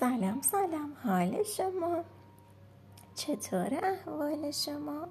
سلام سلام حال شما. چطور احوال شما؟